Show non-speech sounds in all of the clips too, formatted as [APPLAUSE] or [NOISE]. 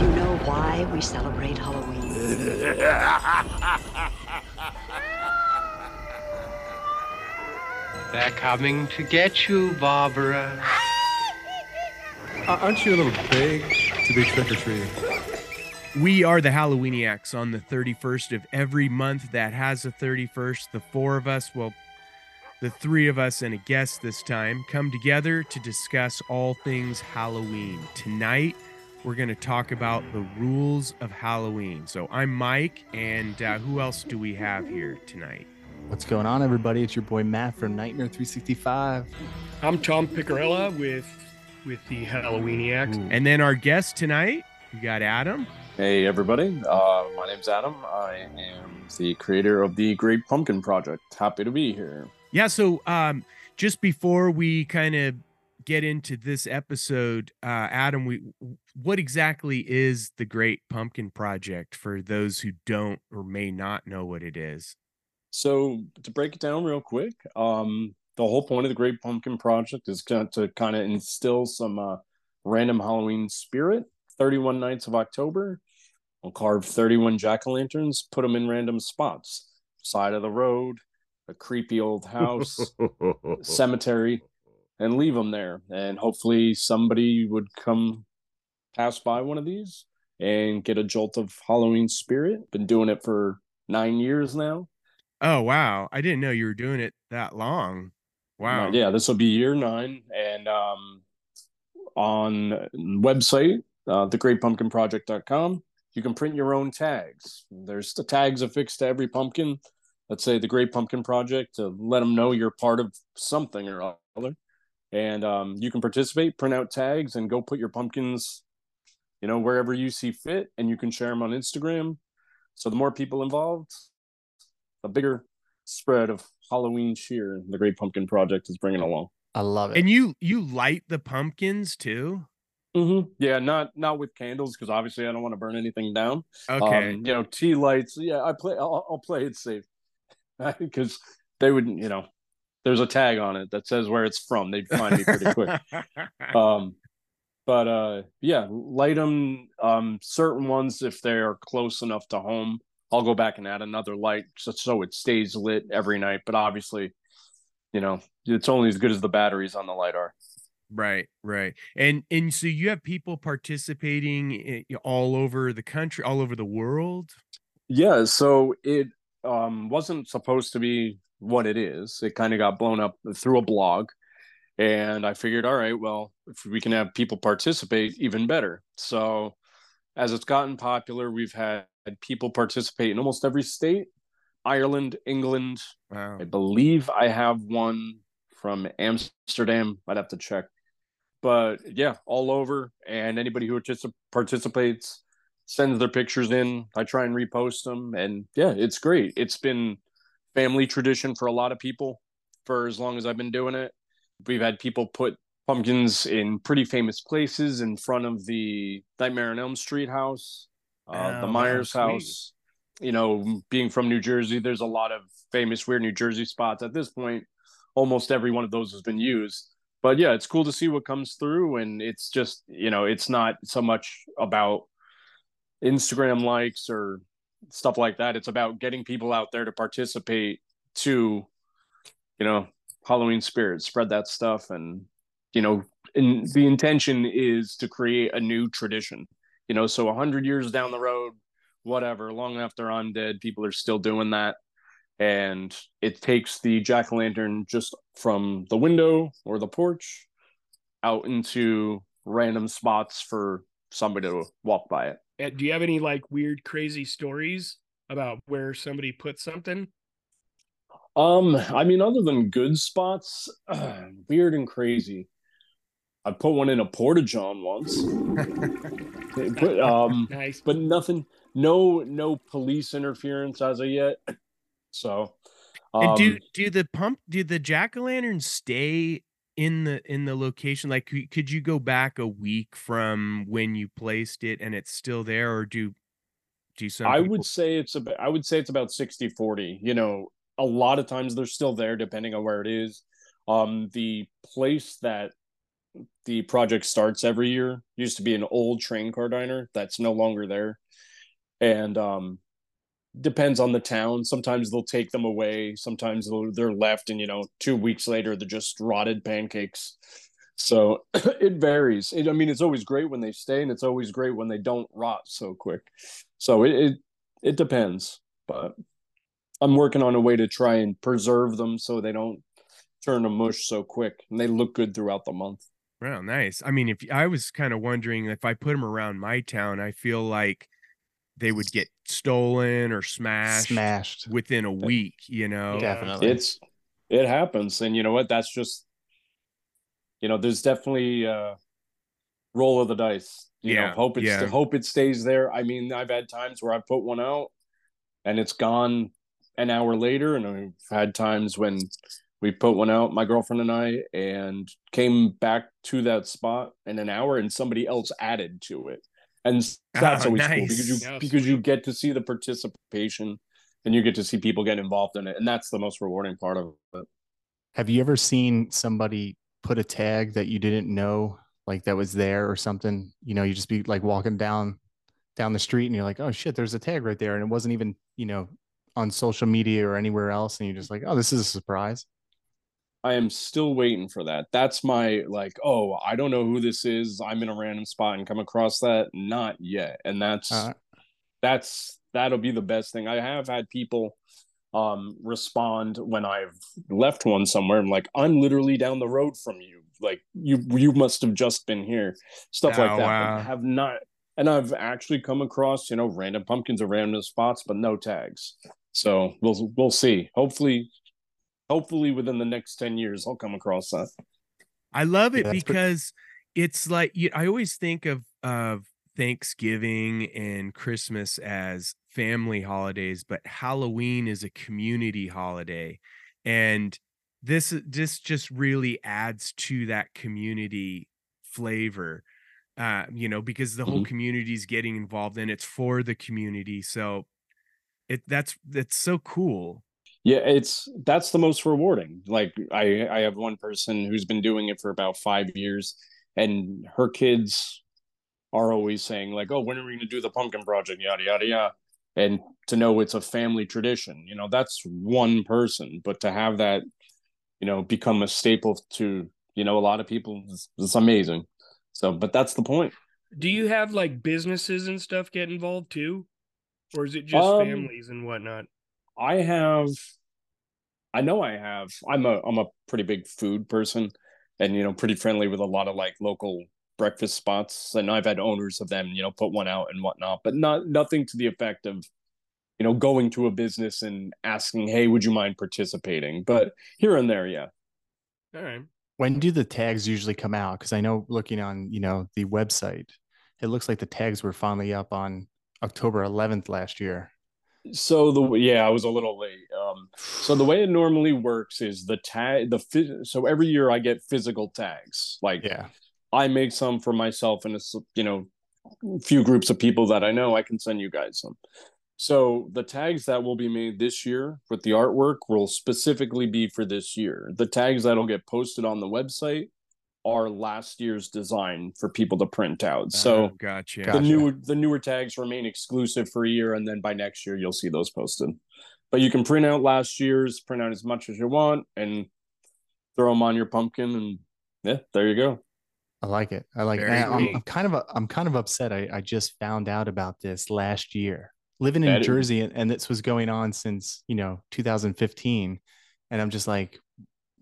Do you know why we celebrate Halloween? They're coming to get you, Barbara. Uh, aren't you a little big to be trick or treating? We are the Halloweeniacs on the 31st of every month that has a 31st. The four of us, well, the three of us and a guest this time, come together to discuss all things Halloween. Tonight, we're going to talk about the rules of Halloween. So I'm Mike, and uh, who else do we have here tonight? What's going on, everybody? It's your boy Matt from Nightmare 365. I'm Tom Picarella with with the Halloweeniacs. And then our guest tonight, we got Adam. Hey everybody, uh, my name's Adam. I am the creator of the Great Pumpkin Project. Happy to be here. Yeah, so um, just before we kind of get into this episode, uh, Adam, we what exactly is the Great Pumpkin Project for those who don't or may not know what it is? So to break it down real quick, um, the whole point of the Great Pumpkin Project is to, to kind of instill some uh, random Halloween spirit. 31 nights of October, we'll carve 31 jack o' lanterns, put them in random spots side of the road, a creepy old house, [LAUGHS] cemetery, and leave them there. And hopefully, somebody would come pass by one of these and get a jolt of Halloween spirit. Been doing it for nine years now. Oh wow! I didn't know you were doing it that long. Wow. Yeah, this will be year nine, and um, on website uh, thegreatpumpkinproject.com, you can print your own tags. There's the tags affixed to every pumpkin. Let's say the Great Pumpkin Project to let them know you're part of something or other. And um, you can participate, print out tags, and go put your pumpkins, you know, wherever you see fit, and you can share them on Instagram. So the more people involved, the bigger spread of Halloween cheer the Great Pumpkin Project is bringing along. I love it. And you you light the pumpkins too? Mm-hmm. Yeah, not not with candles because obviously I don't want to burn anything down. Okay. Um, you know, tea lights. Yeah, I play. I'll, I'll play it safe [LAUGHS] because they wouldn't You know, there's a tag on it that says where it's from. They'd find me pretty quick. [LAUGHS] um, but uh, yeah, light them. Um, certain ones if they are close enough to home, I'll go back and add another light so, so it stays lit every night. But obviously, you know, it's only as good as the batteries on the light are. Right, right. And and so you have people participating i- all over the country, all over the world? Yeah, so it um, wasn't supposed to be what it is. It kind of got blown up through a blog. And I figured, all right, well, if we can have people participate, even better. So as it's gotten popular, we've had people participate in almost every state Ireland, England. Wow. I believe I have one from Amsterdam. I'd have to check. But yeah, all over. And anybody who just participates sends their pictures in. I try and repost them. And yeah, it's great. It's been family tradition for a lot of people for as long as I've been doing it. We've had people put pumpkins in pretty famous places in front of the Nightmare on Elm Street house, uh, Oh, the Myers house. You know, being from New Jersey, there's a lot of famous weird New Jersey spots. At this point, almost every one of those has been used. But yeah, it's cool to see what comes through. And it's just, you know, it's not so much about Instagram likes or stuff like that. It's about getting people out there to participate to, you know, Halloween spirit, spread that stuff. And, you know, and the intention is to create a new tradition, you know, so a hundred years down the road, whatever, long after I'm dead, people are still doing that. And it takes the jack o' lantern just from the window or the porch out into random spots for somebody to walk by it. Uh, Do you have any like weird, crazy stories about where somebody put something? Um, I mean, other than good spots, [CLEARS THROAT] weird and crazy. I put one in a porta john once, [LAUGHS] but um, Nice. but nothing, no, no police interference as of yet. [CLEARS THROAT] So, and do um, do the pump do the jack-o'-lanterns stay in the in the location? Like could, you go back a week from when you placed it and it's still there or do do some I people- would say it's about I would say it's about 60 40. You know, a lot of times they're still there depending on where it is. Um the place that the project starts every year. Used to be an old train car diner that's no longer there, and um, depends on the town. Sometimes they'll take them away. Sometimes they're left, and you know, two weeks later they're just rotted pancakes. So [CLEARS THROAT] it varies. It, I mean, it's always great when they stay, and it's always great when they don't rot so quick. So it it, it depends, but I'm working on a way to try and preserve them so they don't turn to mush so quick, and they look good throughout the month. Well, nice. I mean, if I was kind of wondering if I put them around my town, I feel like they would get stolen or smashed, Smashed. within a week. You know, Definitely. It's it happens, and you know what? That's just you know, there's definitely uh roll of the dice. You Yeah, know, hope it's yeah. hope it stays there. I mean, I've had times where I put one out and it's gone an hour later, and I've had times when we put one out, my girlfriend and I, and came back to that spot in an hour, and somebody else added to it, and oh, that's Oh, always cool because you Yeah, because sweet. you get to see the participation, and you get to see people get involved in it, and that's the most rewarding part of it. Have you ever seen somebody put a tag that you didn't know, like that was there or something? You know, you just be like walking down down the street and you're like, oh shit, there's a tag right there. And it wasn't even, you know, on social media or anywhere else. And you're just like, oh, this is a surprise. I am still waiting for that. That's my like, oh, I don't know who this is. I'm in a random spot and come across that. Not yet. And that's Uh, that's that'll be the best thing. I have had people um respond when I've left one somewhere. I'm like, I'm literally down the road from you. Like you you must have just been here. Stuff Oh, like that. wow. But have not and I've actually come across, you know, random pumpkins or random spots, but no tags. So we'll we'll see. Hopefully hopefully within the next 10 years I'll come across that. I love it Yeah, that's pre- because it's like you, I always think of of Thanksgiving and Christmas as family holidays, but Halloween is a community holiday, and this this just really adds to that community flavor. Uh, you know, because the whole Mhm. community is getting involved and it's for the community. So it that's that's so cool. Yeah, it's that's the most rewarding. Like I I have one person who's been doing it for about 5 years and her kids are always saying like, "Oh, when are we going to do the pumpkin project?" yada yada yada. And to know it's a family tradition, you know, that's one person, but to have that, you know, become a staple to, you know, a lot of people it's, it's amazing. So, but that's the point. Do you have like businesses and stuff get involved too? Or is it just Um, families and whatnot? I have I know I have I'm a I'm a pretty big food person and you know pretty friendly with a lot of like local breakfast spots and I've had owners of them you know put one out and whatnot but not nothing to the effect of you know going to a business and asking hey would you mind participating but here and there yeah All right. when do the tags usually come out? Because I know looking on, you know, the website, it looks like the tags were finally up on October 11th last year. So the yeah I was a little late um so the way it normally works is the tag the so every year I get physical tags like Yeah. I make some for myself and a s- you know few groups of people that I know. I can send you guys some. So the tags that will be made this year with the artwork will specifically be for this year. The tags that'll get posted on the website are last year's design for people to print out. So Oh, gotcha. the Gotcha. new the newer tags remain exclusive for a year, and then by next year you'll see those posted. But you can print out last year's, print out as much as you want, and throw them on your pumpkin, and yeah, there you go. I like it. I like it. Very I'm. I'm kind of I'm kind of upset. I, I just found out about this last year. Living in That New is- Jersey and, and this was going on since, you know, 2015. And I'm just like,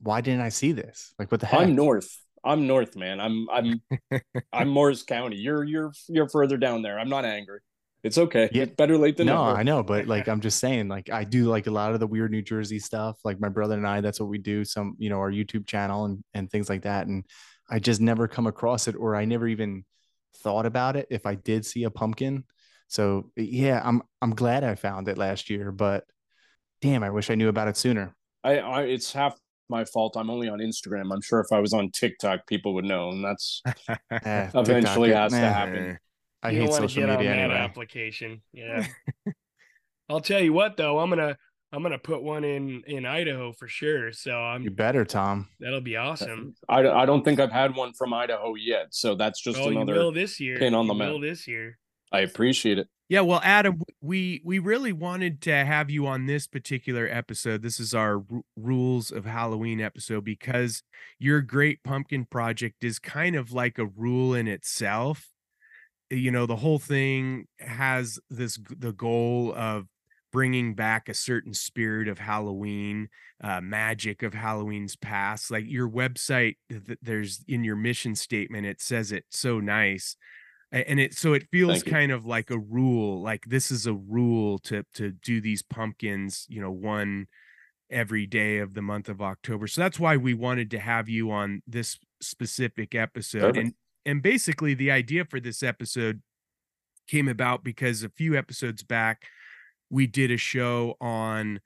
why didn't I see this? Like what the heck? I'm north. I'm north, man. I'm I'm [LAUGHS] I'm Morris County. You're you're you're further down there. I'm not angry. It's okay. Yeah. Better late than no, never. I know, but like [LAUGHS] I'm just saying, like I do like a lot of the weird New Jersey stuff. Like my brother and I, that's what we do. Some, you know, our YouTube channel and and things like that. And I just never come across it, or I never even thought about it if I did see a pumpkin. So yeah, I'm I'm glad I found it last year, but damn, I wish I knew about it sooner. I, I it's half my fault. I'm only on Instagram. I'm sure if I was on TikTok, people would know, and that's [LAUGHS] Eh, Eventually TikTok, has to eh, happen. I you hate don't social get media on that anyway. application. Yeah. [LAUGHS] I'll tell you what though, I'm gonna I'm gonna put one in in Idaho for sure. So I'm you better, Tom. that'll be awesome. I, I don't think I've had one from Idaho yet, so that's just oh, you another. will this year. pin on You the map. will this year. I appreciate it. Yeah, well, Adam, we we really wanted to have you on this particular episode. This is our Ru- rules of Halloween episode because your Great Pumpkin Project is kind of like a rule in itself. You know, the whole thing has this the goal of bringing back a certain spirit of Halloween, uh, magic of Halloween's past. Like your website, th- there's in your mission statement, it says it so nice and it so it feels kind of like a rule like this is a rule to to do these pumpkins you know one every day of the month of october. So that's why we wanted to have you on this specific episode. Perfect. and and basically the idea for this episode came about because a few episodes back we did a show on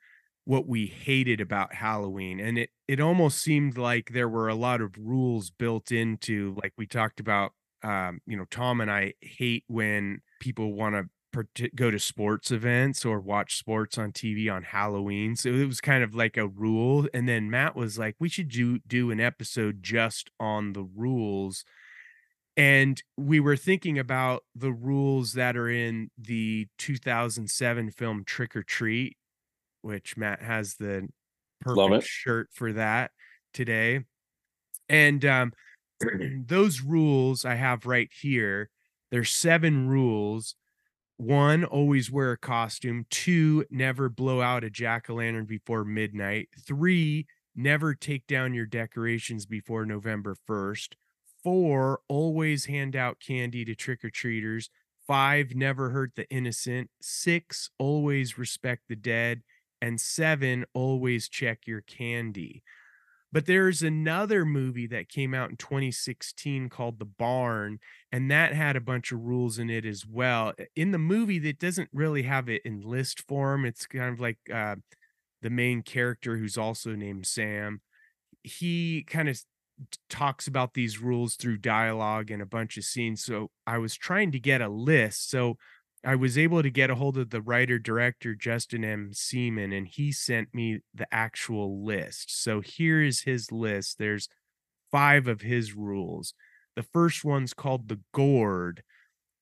what we hated about Halloween. And it it almost seemed like there were a lot of rules built into like we talked about um you know Tom and I hate when people want to parti- go to sports events or watch sports on TV on Halloween so it was kind of like a rule and then Matt was like we should do do an episode just on the rules and we were thinking about the rules that are in the 2007 film Trick 'r Treat, which Matt has the perfect shirt for that today. And um, [CLEARS THROAT] those rules I have right here. There's seven rules. One, always wear a costume. Two, never blow out a jack o' lantern before midnight. Three, never take down your decorations before November 1st. Four, always hand out candy to trick or treaters. Five, never hurt the innocent. Six, always respect the dead. And seven, always check your candy. But there's another movie that came out in 2016 called The Barn, and that had a bunch of rules in it as well. In the movie, that doesn't really have it in list form. It's kind of like uh, the main character, who's also named Sam. He kind of talks about these rules through dialogue and a bunch of scenes. So I was trying to get a list. So I was able to get a hold of the writer director Justin M. Seaman, and he sent me the actual list. So here is his list. There's five of his rules. The first one's called the gourd.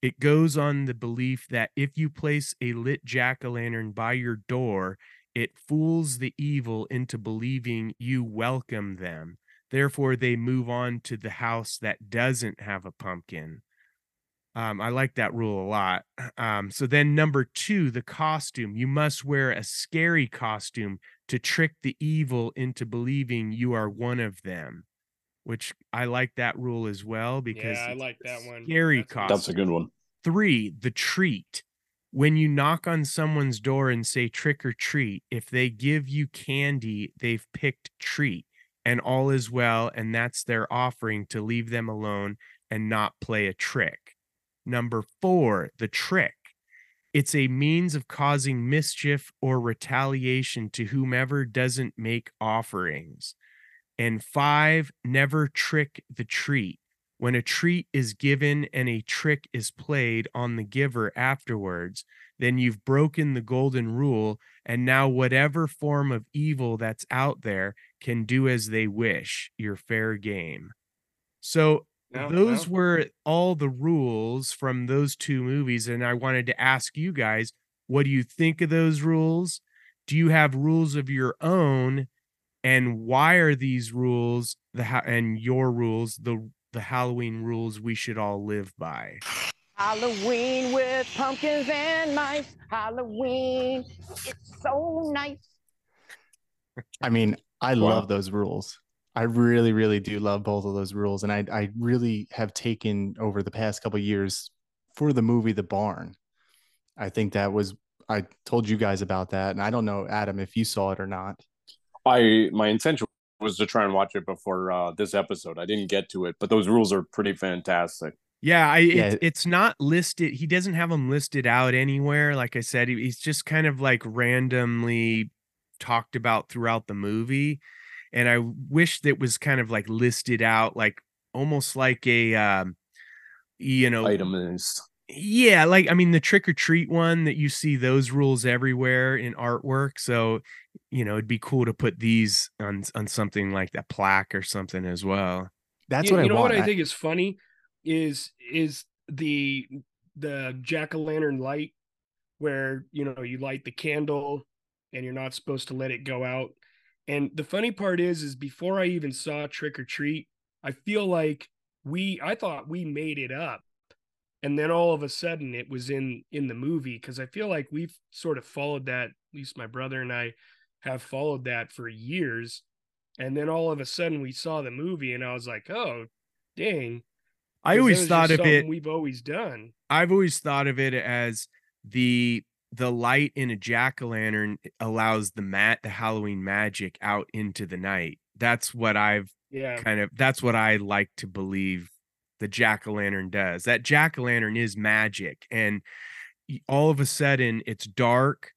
It goes on the belief that if you place a lit jack o' lantern by your door, it fools the evil into believing you welcome them. Therefore, they move on to the house that doesn't have a pumpkin. Um, I like that rule a lot. [CLEARS THROAT] Um, so then number two, the costume. You must wear a scary costume to trick the evil into believing you are one of them, which I like that rule as well because Yeah, I like that one. Scary That's costume. That's a good one. Three, the treat. When you knock on someone's door and say trick or treat, if they give you candy, they've picked treat and all is well. And that's their offering to leave them alone and not play a trick. Number four, the trick. It's a means of causing mischief or retaliation to whomever doesn't make offerings. And five, never trick the treat. When a treat is given and a trick is played on the giver afterwards, then you've broken the golden rule. And now, whatever form of evil that's out there can do as they wish. You're fair game. So, No, those no. were all the rules from those two movies. And I wanted to ask you guys, what do you think of those rules? Do you have rules of your own? And why are these rules the ha- and your rules the the Halloween rules we should all live by? Halloween with pumpkins and mice. Halloween, it's so nice. I mean, I Wow. love those rules. I really, really do love both of those rules, and I, I really have taken over the past couple years for the movie The Barn. I think that was I told you guys about that, and I don't know, Adam, if you saw it or not. I my intention was to try and watch it before uh, this episode. I didn't get to it, but those rules are pretty fantastic. Yeah, I Yeah. It's, it's not listed. He doesn't have them listed out anywhere. Like I said, he- he's just kind of like randomly talked about throughout the movie. And I wish that was kind of like listed out, like almost like a, um, you know, Item is Yeah, like I mean the trick or treat one that you see those rules everywhere in artwork. So, you know, it'd be cool to put these on on something like that plaque or something as well. That's you, what I know want. what I think is funny is is the the jack o' lantern light where you know you light the candle and you're not supposed to let it go out. And the funny part is is before I even saw trick or treat, I feel like we I thought we made it up. And then all of a sudden it was in in the movie because I feel like we've sort of followed that, at least my brother and I have followed that for years. And then all of a sudden we saw the movie and I was like, "Oh, dang." I always thought of it we've always done. I've always thought of it as the the light in a jack-o'-lantern eh, allows the mat the Halloween magic out into the night. That's what I've Yeah. kind of that's what I like to believe the jack-o'-lantern does. That jack-o'-lantern is magic and all of a sudden it's dark,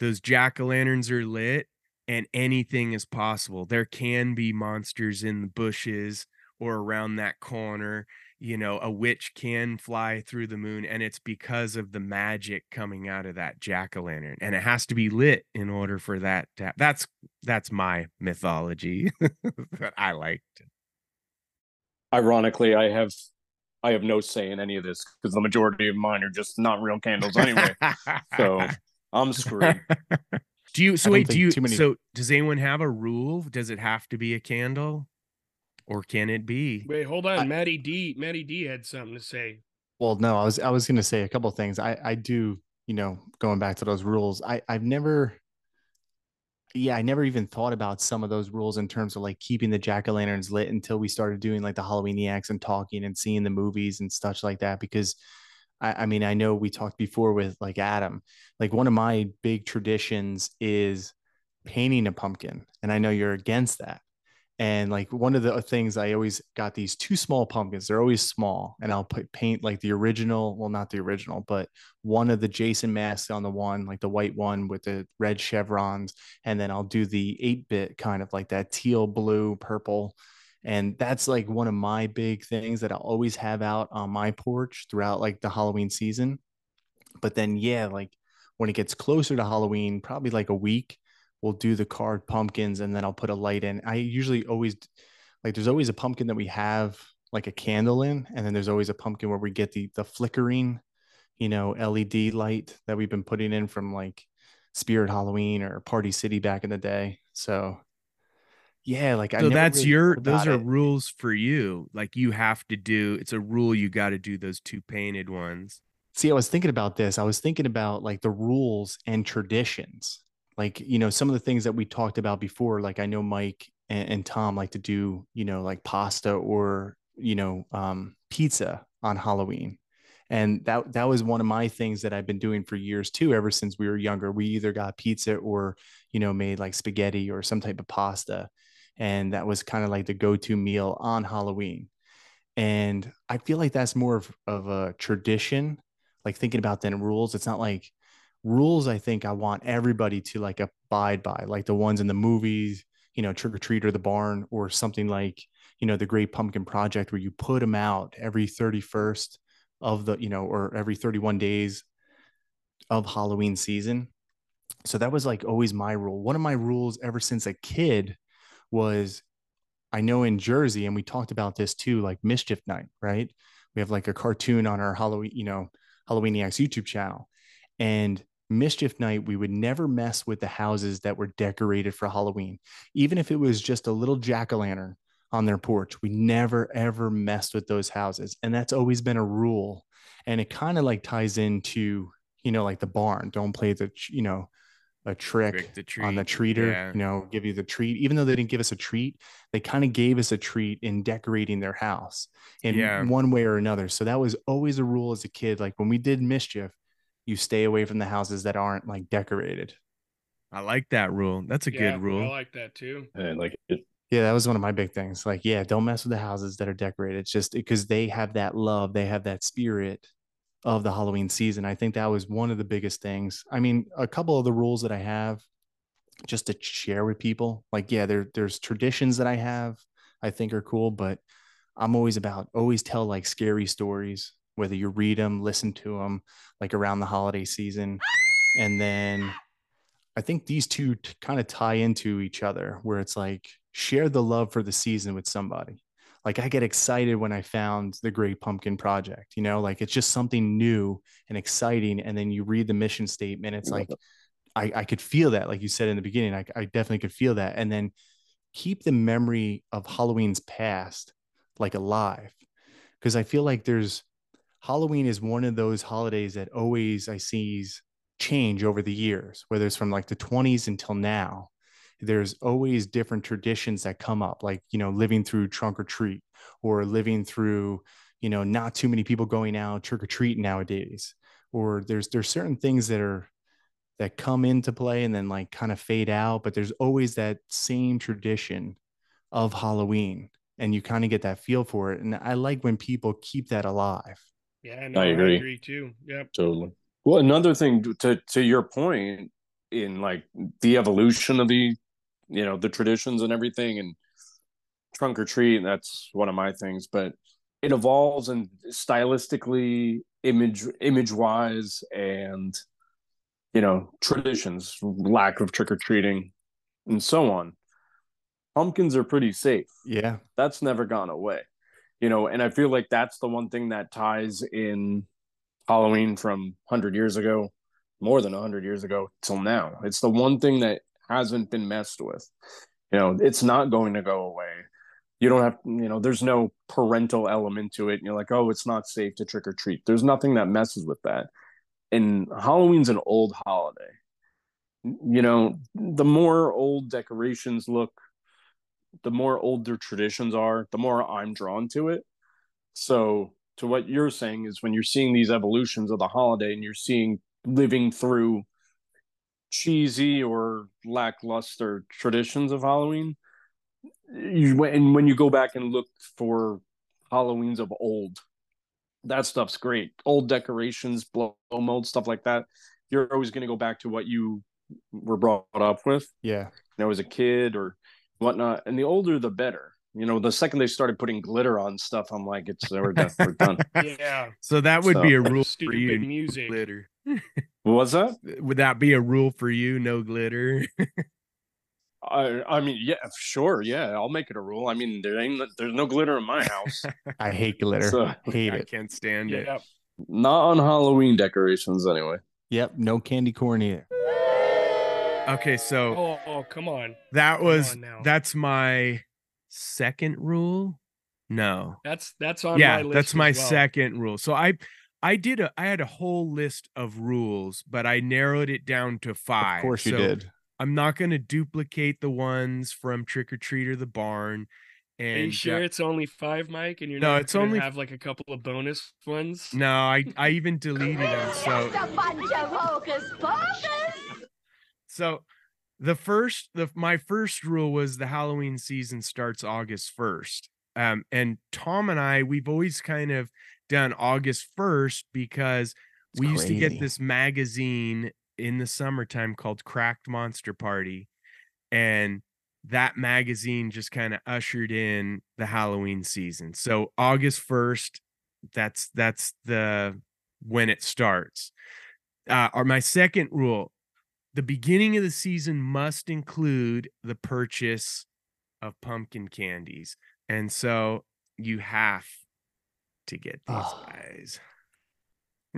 those jack-o'-lanterns are lit and anything is possible. There can be monsters in the bushes or around that corner you know a witch can fly through the moon and it's because of the magic coming out of that jack-o'-lantern and it has to be lit in order for that to hap- that's that's my mythology [LAUGHS] that i liked Ironically, I have I have no say in any of this because the majority of mine are just not real candles anyway. so [LAUGHS] I'm screwed. do you so wait do you many- so does anyone have a rule does it have to be a candle or can it be Wait, hold on. I- Matty D Matty D had something to say. Well, no, I was I was gonna say a couple things. I I do, you know, going back to those rules. I I've never, yeah, I never even thought about some of those rules in terms of like keeping the jack o' lanterns lit until we started doing like the Halloweeniacs and talking and seeing the movies and stuff like that. Because I, I mean, I know we talked before with like Adam. Like one of my big traditions is painting a pumpkin, and I know you're against that. And like one of the uh, things I always got these two small pumpkins. They're always small, and I'll put paint like the original. Well, not the original, but one of the Jason masks on the one, like the white one with the red chevrons, and then I'll do the eight bit kind of like that teal, blue, purple. And that's like one of my big things that I'll always have out on my porch throughout like the Halloween season. But then, yeah, like when it gets closer to Halloween, probably like a week, we'll do the card pumpkins and then I'll put a light in. I usually always like there's always a pumpkin that we have like a candle in, and then there's always a pumpkin where we get the the flickering, you know, LED light that we've been putting in from like Spirit Halloween or Party City back in the day. So yeah, like I so that's really your those are it. rules for you like you have to do it's a rule you got to do those two painted ones See, I was thinking about this. I was thinking about like the rules and traditions. Like, you know, some of the things that we talked about before, like I know Mike and, and Tom like to do, you know, like pasta or, you know, um, pizza on Halloween. And that that was one of my things that I've been doing for years too, ever since we were younger. We either got pizza or, you know, made like spaghetti or some type of pasta. And that was kind of like the go-to meal on Halloween. And I feel like that's more of, of a tradition like thinking about then rules it's not like rules i think i want everybody to like abide by like the ones in the movies you know trick or treat or the barn or something like you know the great pumpkin project where you put them out every 31st of the you know or every 31 days of halloween season. So that was like always my rule. One of my rules ever since a kid was i know in jersey and we talked about this too like mischief night right? We have like a cartoon on our halloween you know Halloweeniacs YouTube channel. And Mischief Night, we would never mess with the houses that were decorated for Halloween. Even if it was just a little jack o' lantern on their porch, we never ever messed with those houses. And that's always been a rule. And it kind of like ties into, you know, like the barn. Don't play the, you know, a trick, the on the treater, yeah. you know, give you the treat. Even though they didn't give us a treat, they kind of gave us a treat in decorating their house in Yeah. one way or another. So that was always a rule as a kid. Like when we did mischief, you stay away from the houses that aren't like decorated. i like that rule that's a Yeah, good rule I like that too. And like it, Yeah, that was one of my big things. Like, yeah, don't mess with the houses that are decorated. It's just because they have that love, they have that spirit of the Halloween season. I think that was one of the biggest things. I mean, a couple of the rules that I have just to share with people. Like, yeah, there there's traditions that I have I think are cool, but I'm always about always tell like scary stories whether you read them, listen to them, like around the holiday season. And then I think these two t- kind of tie into each other, where it's like share the love for the season with somebody. Like I get excited when I found the Great Pumpkin Project, you know, like it's just something new and exciting. And then you read the mission statement, it's like I, I could feel that, like you said in the beginning, I, I definitely could feel that. And then keep the memory of Halloween's past like alive. Because I feel like there's Halloween is one of those holidays that always I sees change over the years, whether it's from like the 20s until now. There's always different traditions that come up, like, you know, living through trunk or treat or living through, you know, not too many people going out trick or treat nowadays. Or there's there's certain things that are that come into play and then like kind of fade out, but there's always that same tradition of Halloween and you kind of get that feel for it. And I like when people keep that alive. Yeah, no, I I agree. agree. too. Yep. Totally. Well, another thing to- to to your point in like the evolution of the, you know, the traditions and everything, and trunk or treat. And that's one of my things, but it evolves and stylistically, image image wise, and you know, traditions, lack of trick or treating, and so on. Pumpkins are pretty safe Yeah. that's never gone away you know and i feel like that's the one thing that ties in halloween from 100 years ago more than 100 years ago till now. It's the one thing that hasn't been messed with. You know it's not going to go away. You don't have you know there's no parental element to it. And you're like oh it's not safe to trick or treat. There's nothing that messes with that. And halloween's an old holiday. You know the more old decorations look the more older traditions are, the more I'm drawn to it. So, to what you're saying is when you're seeing these evolutions of the holiday and you're seeing living through cheesy or lackluster traditions of Halloween, you and when you go back and look for Halloweens of old, that stuff's great. Old decorations, blow mold, stuff like that. You're always going to go back to what you were brought up with Yeah. you know, as a kid or whatnot. And the older, the better. You know, the second they started putting glitter on stuff, I'm like, it's we're done. We're done. [LAUGHS] Yeah. So that would be a So- rule for Stupid you. no music. Glitter. [LAUGHS] What was that? Would that be a rule for you? No glitter. I I mean, yeah, sure, yeah, I'll make it a rule. I mean, there ain't there's no glitter in my house. [LAUGHS] I hate glitter. So- hate I it. can't stand it. Yep. Not on Halloween decorations, anyway. Yep. No candy corn either. Okay, so Oh, oh, come on. that was on now. that's my second rule. No. That's that's on yeah my list. that's my as well. second rule so i i did a i had a whole list of rules but i narrowed it down to five Of course you So did. i'm not going to duplicate the ones from trick or treat or the barn Are and you sure uh, it's only five, Mike? And you're No, not it's gonna only- have like a couple of bonus ones. no i i even deleted them so a bunch of hocus pocus. So the first the my first rule was the halloween season starts august 1st um and tom and i we've always kind of done august 1st because It's we used to get this magazine in the summertime called cracked monster party and that magazine just kind of ushered in the halloween season. So august 1st that's that's the when it starts. Uh or my second rule the beginning of the season must include the purchase of pumpkin candies and so you have to get these Oh, guys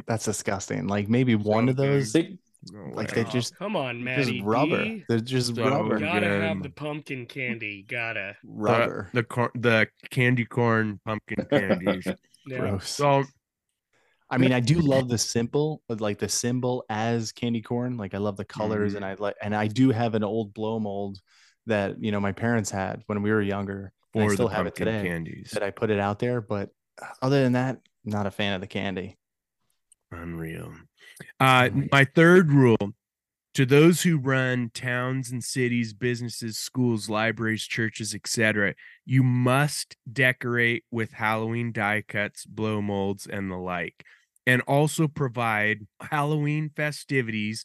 That's disgusting. Like [LAUGHS] maybe one So of those, They, No like they just Come on, man. just rubber. D. They're just So rubber. Gotta have the pumpkin candy. Gotta. Rubber. the cor- the candy corn pumpkin candies [LAUGHS] Yeah. Gross. so I mean, I do love the simple, like the symbol as candy corn. Like I love the colors, and I like, and I do have an old blow mold that you know my parents had when we were younger. and I or still have it today. candies That I put it out there, but other than that, not a fan of the candy. Unreal. Uh, my third rule to those who run towns and cities, businesses, schools, libraries, churches, etc., you must decorate with Halloween die cuts, blow molds, and the like, and also provide Halloween festivities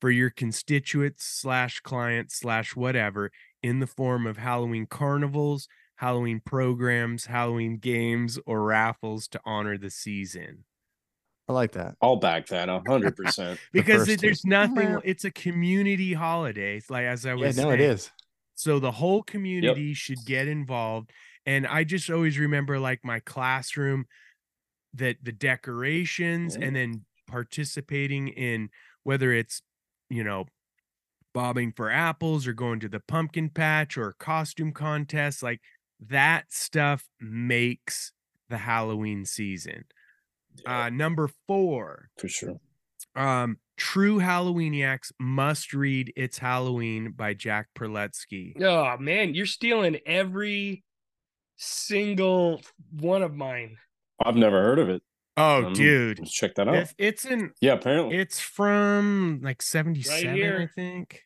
for your constituents slash clients slash whatever in the form of Halloween carnivals, Halloween programs, Halloween games, or raffles to honor the season. I like that. I'll back that a hundred [LAUGHS] percent. Because first it, there's nothing, Well- it's a community holiday. It's like, as I Yeah, was no, it saying. is. So the whole community should get involved. And I just always remember like my classroom that the decorations Yeah. and then participating in whether it's, you know, bobbing for apples or going to the pumpkin patch or costume contests, like that stuff makes the Halloween season. Uh number 4, for sure. um True Halloweeniacs must read It's Halloween by Jack Prelutsky. Oh man, you're stealing every single one of mine. I've never heard of it. Oh, Um, dude. Let's check that out. It's, it's in yeah, apparently. it's from like 77, I think.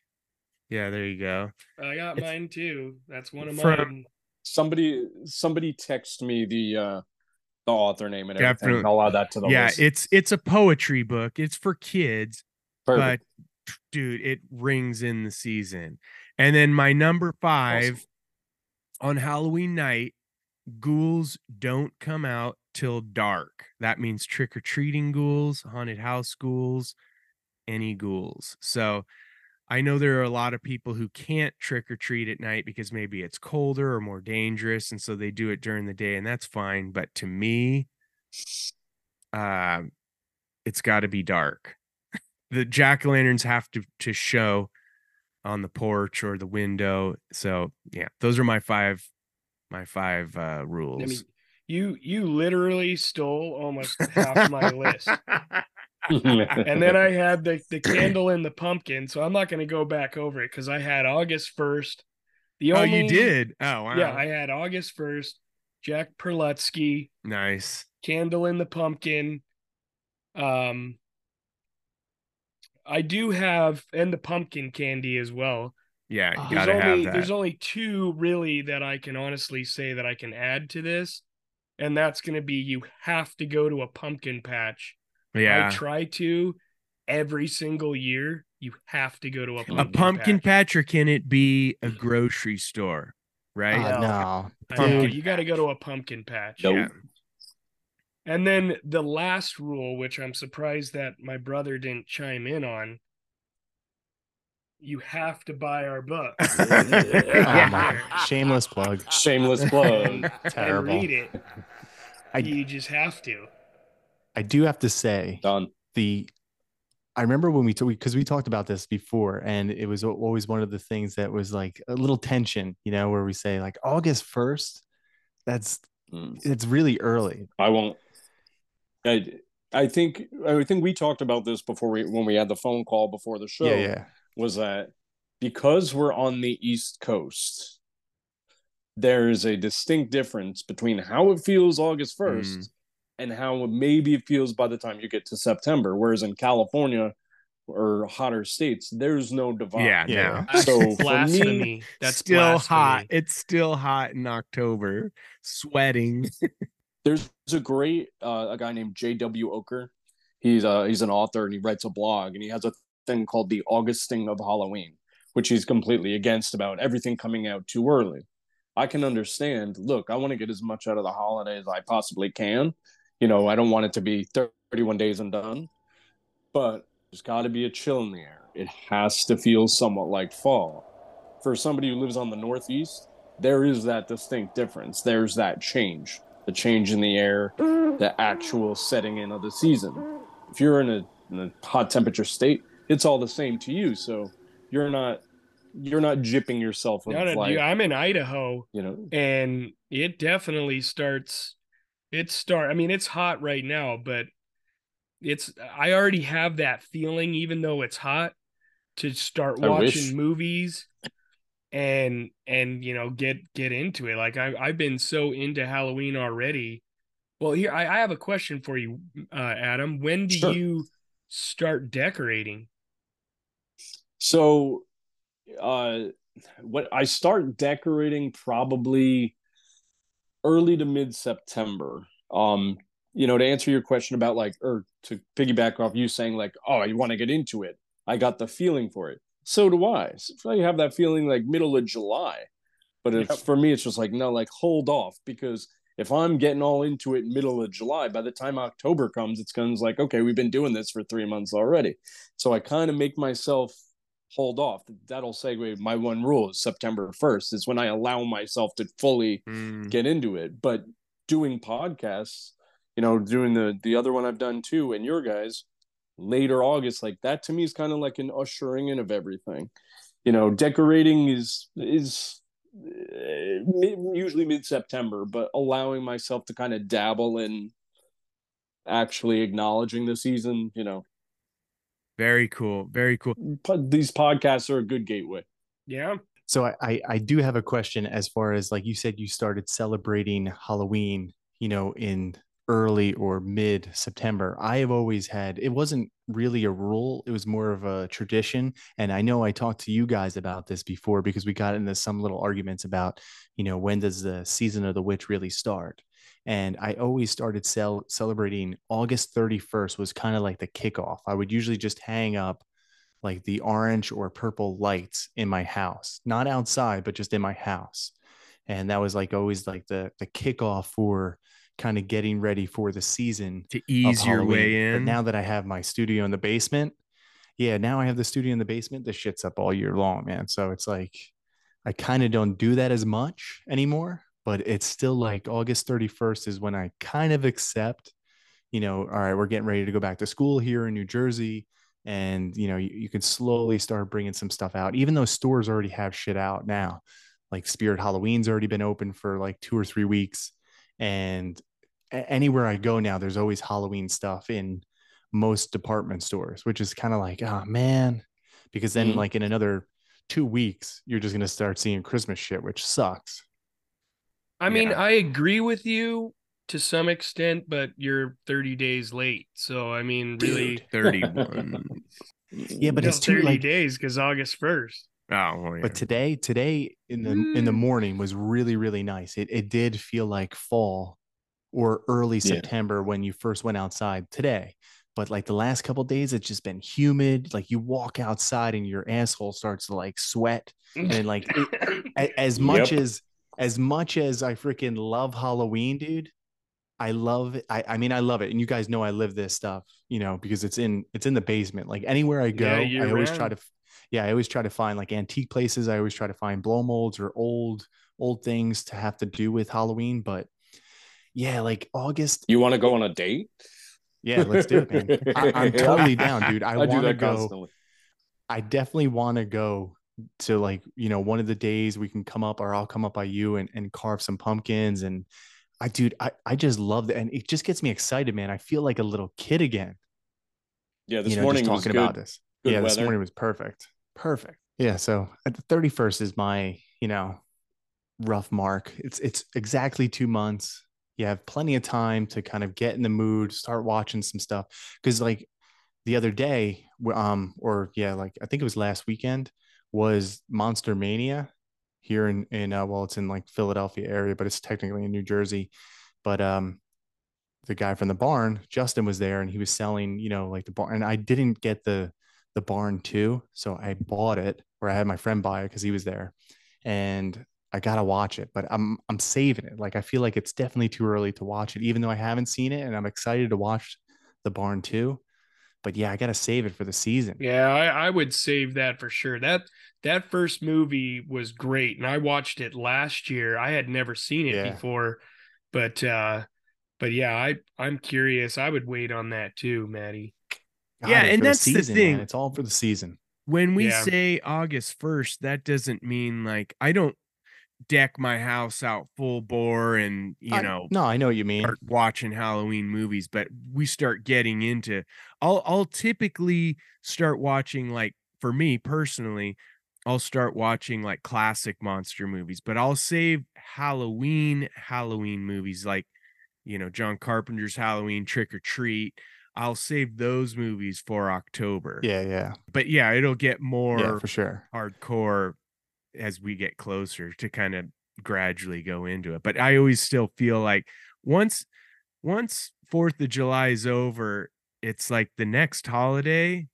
Yeah, there you go. I got It's- mine too. That's one of From- mine. somebody somebody text me the uh the author name and everything. Definitely. I'll add that to the yeah, list. it's it's a poetry book. It's for kids, Perfect. but dude, it rings in the season. And then my number 5 on Halloween night, ghouls don't come out till dark. That means trick or treating ghouls, haunted house ghouls, any ghouls. So I know there are a lot of people who can't trick or treat at night because maybe it's colder or more dangerous. And so they do it during the day, and that's fine. But to me, um, it's got to be dark. the jack o' lanterns have to to show on the porch or the window. So yeah, those are my five my five uh rules. I mean, you you literally stole almost half my list. [LAUGHS] And then I had the the candle and the pumpkin, so I'm not going to go back over it because I had August first. The only, oh, you did? Oh wow. yeah, I had August first. Jack Prelutsky, nice. candle in the pumpkin. Um, I do have and the pumpkin candy as well. Yeah, you gotta only have there's only two really that I can honestly say that I can add to this, and that's going to be you have to go to a pumpkin patch. Yeah, I try to every single year. You have to go to a pumpkin, A pumpkin patch. patch, or can it be a mm. grocery store? Right? Oh, no. no. Know, you got to go to a pumpkin patch. Nope. Yeah. And then the last rule, which I'm surprised that my brother didn't chime in on, you have to buy our book [LAUGHS] Oh, [LAUGHS] Shameless plug. Shameless plug. Terrible. [LAUGHS] and Terrible. read it. I- you just have to. I do have to say Done. the I remember when we talked because we talked about this before, and it was always one of the things that was like a little tension, you know, where we say like August first. That's Mm. it's really early. I won't. I I think I think we talked about this before we when we had the phone call before the show. Yeah, yeah. Was that because we're on the East Coast, there is a distinct difference between how it feels August first Mm. and how maybe it feels by the time you get to September. Whereas in California or hotter states, there's no divide. Yeah, Yeah. no. [LAUGHS] So for me, blasphemy. That's still blasphemy. hot. It's still hot in October. Sweating. [LAUGHS] there's a great uh, a guy named J.W. Ocker. He's uh he's an author and he writes a blog and he has a thing called the Augusting of Halloween, which he's completely against about everything coming out too early. I can understand. Look, I want to get as much out of the holiday as I possibly can. You know, I don't want it to be 31 days and done, but there's got to be a chill in the air. It has to feel somewhat like fall. For somebody who lives on the Northeast, there is that distinct difference. There's that change, the change in the air, the actual setting in of the season. If you're in a, in a hot temperature state, it's all the same to you. So you're not you're not jipping yourself with No, no, like dude, I'm in Idaho, you know and it definitely starts. It start. I mean, it's hot right now, but it's. I already have that feeling, even though it's hot, to start watching movies, and and you know get get into it. Like I I've been so into Halloween already. Well, here I, I have a question for you, uh, Adam. When do Sure. you start decorating? So, uh, what I start decorating probably early to mid September. Um, you know, to answer your question about like, or to piggyback off you saying like, oh, you want to get into it. I got the feeling for it. So do I. So you have that feeling like middle of July. But it's Yep. for me, it's just like no, like hold off because if I'm getting all into it middle of July, by the time October comes, it's kind of like okay, we've been doing this for three months already. So I kind of make myself hold off. That'll segue. My one rule is September first is when I allow myself to fully Mm, get into it. But doing podcasts, you know, doing the the other one I've done too, and your guys later August, like that to me is kind of like an ushering in of everything. You know, decorating is is uh, usually mid September, but allowing myself to kind of dabble in actually acknowledging the season. You know, very cool. Very cool. these podcasts are a good gateway. Yeah. So I, I I do have a question as far as like you said you started celebrating Halloween, you know, in early or mid September. I have always had it wasn't really a rule, it was more of a tradition. And I know I talked to you guys about this before because we got into some little arguments about, you know, when does the season of the witch really start? And I always started cel- celebrating August 31st was kind of like the kickoff. I would usually just hang up like the orange or purple lights in my house, not outside, but just in my house. And that was like always like the the kickoff for kind of getting ready for the season. To ease your way But in. now that I have my studio in the basement, yeah, now I have the studio in the basement. The shit's up all year long, man. So it's like I kind of don't do that as much anymore, but it's still like August 31st is when I kind of accept, you know, all right, we're getting ready to go back to school here in New Jersey. And, you know, you, you can slowly start bringing some stuff out, even though stores already have shit out now. Like Spirit Halloween's already been open for like two or three weeks. And anywhere I go now, there's always Halloween stuff in most department stores, which is kind of like, oh man, because then Mhm. like in another two weeks, you're just gonna start seeing Christmas shit, which sucks. I mean, Yeah. I agree with you to some extent, but you're 30 days late. So I mean, really, 31. [LAUGHS] [LAUGHS] Yeah, but no, it's too 30 like days because August 1st. Oh, well, yeah. But today, today in the in the mm. morning was really really nice. It it did feel like fall or early Yeah. September when you first went outside today. But like the last couple days, it's just been humid. Like you walk outside and your asshole starts to like sweat. And like A- as much Yep. as as much as I freaking love Halloween, dude, I love it. I, I mean, I love it. And you guys know I live this stuff, you know, because it's in it's in the basement. Like anywhere I go, Yeah, I always try to yeah, I always try to find like antique places. I always try to find blow molds or old old things to have to do with Halloween. But yeah, like August. You want to go on a date? Yeah, let's do it, man. I, I'm [LAUGHS] totally down, dude. I, I, want do to that go. constantly. I definitely want to go to like, you know, one of the days we can come up or I'll come up by you and, and carve some pumpkins. And I, dude, I, I just love that. And it just gets me excited, man. I feel like a little kid again. Yeah, this you know, morning just was talking good. about this. yeah, this morning was perfect. Perfect. Yeah. So at the 31st is my, you know, rough mark. It's it's exactly two months. You have plenty of time to kind of get in the mood, start watching some stuff. Cause like the other day, um, or yeah, like I think it was last weekend, was Monster Mania here in in uh, well, it's in like Philadelphia area, but it's technically in New Jersey. But um the guy from the barn, Justin was there and he was selling, you know, like the barn. And I didn't get the the barn too. So I bought it or I had my friend buy it because he was there. And I gotta watch it, but I'm I'm saving it. Like I feel like it's definitely too early to watch it, even though I haven't seen it and I'm excited to watch the barn too. But yeah, I gotta save it for the season. Yeah, I, I would save that for sure. That that first movie was great, and I watched it last year. I had never seen it Yeah. before, but uh but yeah, I I'm curious. I would wait on that too, Maddie. Got Yeah, it and that's the season, thing. man. It's all for the season. when we Yeah. say August 1st, that doesn't mean like I don't deck my house out full bore and, you I- know, no, I know what you mean. start watching Halloween movies, but we start getting into I'll I'll typically start watching like for me personally, I'll start watching like classic monster movies, but I'll save Halloween Halloween movies like you know John Carpenter's Halloween Trick 'r Treat. I'll save those movies for October. Yeah, yeah, But yeah, it'll get more yeah, for sure. hardcore as we get closer to kind of gradually go into it. But I always still feel like once once 4th of July is over, it's like the next holiday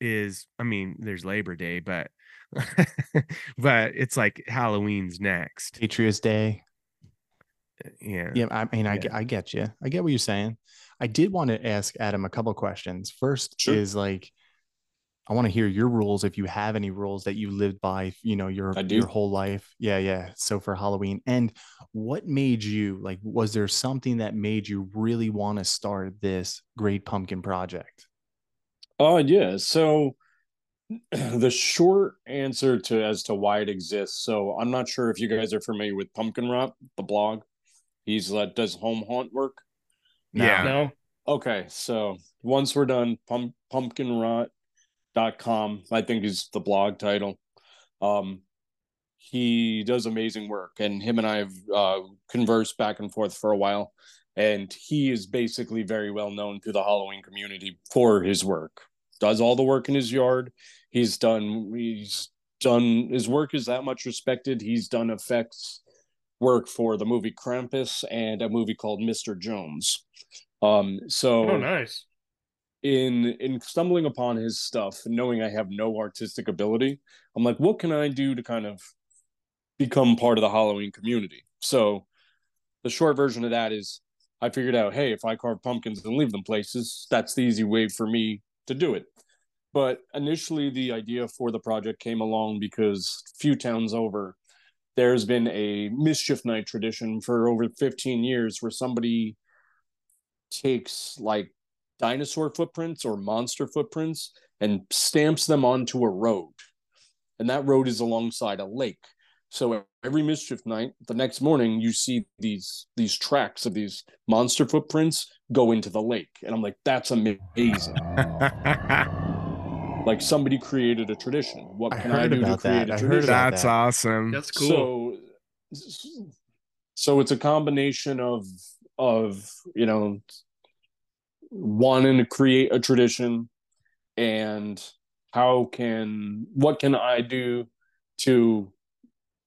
is I mean, there's Labor Day, but [LAUGHS] but it's like Halloween's next. Patriots Day. Uh, yeah. Yeah, I mean, I, Yeah. get- I get you. I get what you're saying. I did want to ask Adam a couple questions. First Sure. is like, I want to hear your rules if you have any rules that you lived by, you know, your your whole life. Yeah, yeah. So for Halloween, and what made you like? Was there something that made you really want to start this Great Pumpkin Project? Oh yeah. So [CLEARS THROAT] the short answer to as to why it exists. So I'm not sure if you guys are familiar with Pumpkin Rot, the blog. He's uh, does home haunt work. Yeah. No. Okay, so once we're done, pump, pumpkinrot.com, I think is the blog title. Um, he does amazing work, and him and I have uh, conversed back and forth for a while. And he is basically very well known to the Halloween community for his work. Does all the work in his yard. He's done. He's done. His work is that much respected. He's done effects work for the movie Krampus and a movie called Mr. Jones. Um, so Oh, nice. In in stumbling upon his stuff knowing I have no artistic ability, I'm like, what can I do to kind of become part of the Halloween community? So the short version of that is I figured out, hey, if I carve pumpkins and leave them places, that's the easy way for me to do it. But initially the idea for the project came along because a few towns over, there's been a mischief night tradition for over 15 years where somebody takes like dinosaur footprints or monster footprints and stamps them onto a road. And that road is alongside a lake. So every mischief night, the next morning, you see these these tracks of these monster footprints go into the lake, and I'm like, that's amazing. [LAUGHS] Like somebody created a tradition. What can I, heard do to create that. a I tradition? about That's that. awesome. That's cool. So, so it's a combination of of you know wanting to create a tradition and how can what can I do to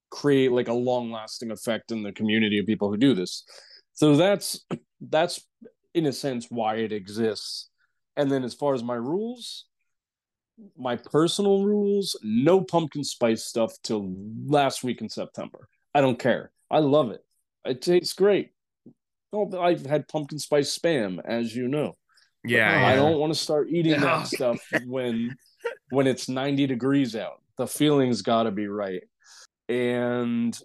create like a long lasting effect in the community of people who do this. So that's that's in a sense why it exists. And then as far as my rules, my personal rules, no pumpkin spice stuff till last week in September. I don't care. I love it. It tastes great. Oh, I've had pumpkin spice spam, as you know. yeah, I yeah. don't want to start eating that [LAUGHS] stuff when when it's 90 degrees out. The feeling's got to be right. And